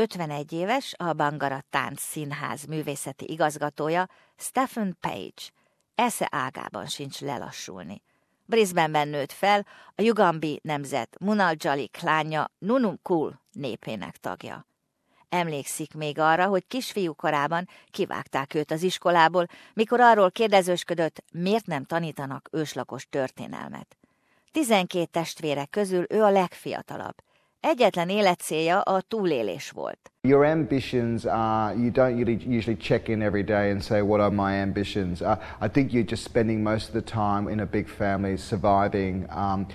51 éves a Bangara Tánc Színház művészeti igazgatója Stephen Page. Esze ágában sincs lelassulni. Brisbaneben nőtt fel, a Jugambi nemzet Munal klánya Nunum Kul népének tagja. Emlékszik még arra, hogy kisfiú korában kivágták őt az iskolából, mikor arról kérdezősködött, miért nem tanítanak őslakos történelmet. Tizenkét testvére közül ő a legfiatalabb. Egyetlen életcélja a túlélés volt. Your ambitions are, you don't usually check in every day and say, what are my ambitions? Uh, I think you're just spending most of the time in a big family surviving, um,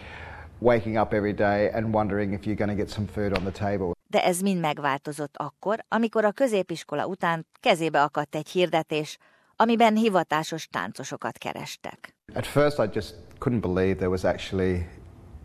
waking up every day and wondering if you're going to get some food on the table. De ez mind megváltozott akkor, amikor a középiskola után kezébe akadt egy hirdetés, amiben hivatásos táncosokat kerestek. At first I just couldn't believe there was actually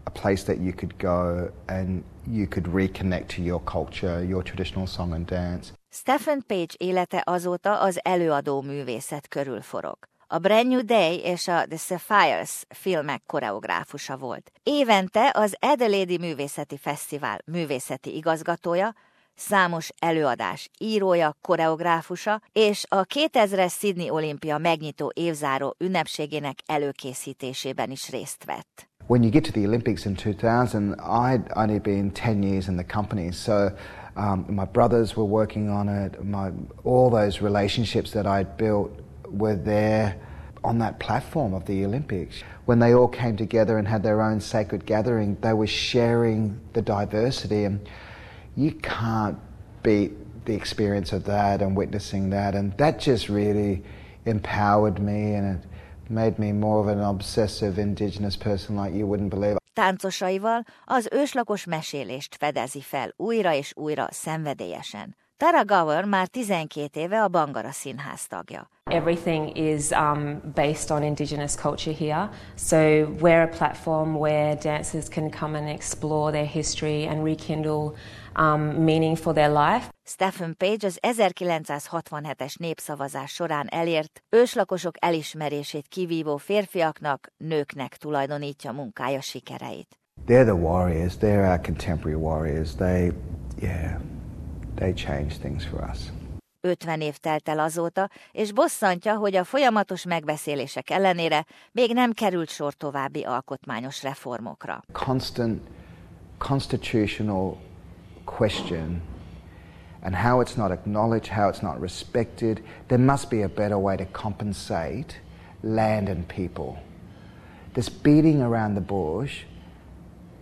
a place that you could go and you could reconnect to your culture, your traditional song and dance. Stephen Page élete azóta az előadó művészet körül forog. A Brand New Day és a The Sapphires filmek koreográfusa volt. Évente az Adelaide Művészeti Fesztivál művészeti igazgatója, számos előadás írója, koreográfusa, és a 2000-es Sydney olimpia megnyitó évzáró ünnepségének előkészítésében is részt vett. When you get to the Olympics in 2000, I'd only been 10 years in the company, so um, my brothers were working on it. My, all those relationships that I'd built were there on that platform of the Olympics. When they all came together and had their own sacred gathering, they were sharing the diversity. And you can't beat the experience of that and witnessing that. And that just really empowered me and it made me more of an obsessive indigenous person like you wouldn't believe. Táncosaival az őslakos mesélést fedezi fel újra és újra szenvedélyesen. Tara Gower már 12 éve a Bangara Színház tagja. Everything is um, based on Indigenous culture here. So we're a platform where dancers can come and explore their history and rekindle um, meaning for their life. Stephen Page az 1967-es népszavazás során elért őslakosok elismerését kivívó férfiaknak, nőknek tulajdonítja munkája sikereit. They're the warriors, they're our contemporary warriors. They, yeah, they change things for us. 50 év telt el azóta, és bosszantja, hogy a folyamatos megbeszélések ellenére még nem került sor további alkotmányos reformokra. Constant constitutional question and how it's not acknowledged, how it's not respected. There must be a better way to compensate land and people. This beating around the bush,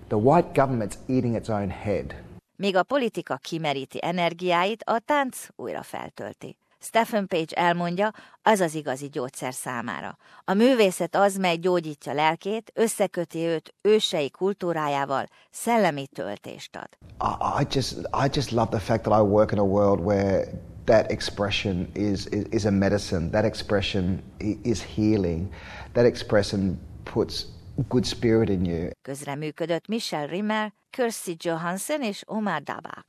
the white government's eating its own head. Míg a politika kimeríti energiáit, a tánc újra feltölti. Stephen Page elmondja, az az igazi gyógyszer számára. A művészet az, mely gyógyítja lelkét, összeköti őt ősei kultúrájával, szellemi töltést ad. I, I, just, I just love the fact that I work in a world where that expression is, is, is a medicine, that expression is healing, that expression puts good spirit in you. Közreműködött Michelle Rimmer, Kirsty Johansson és Omar Dabak.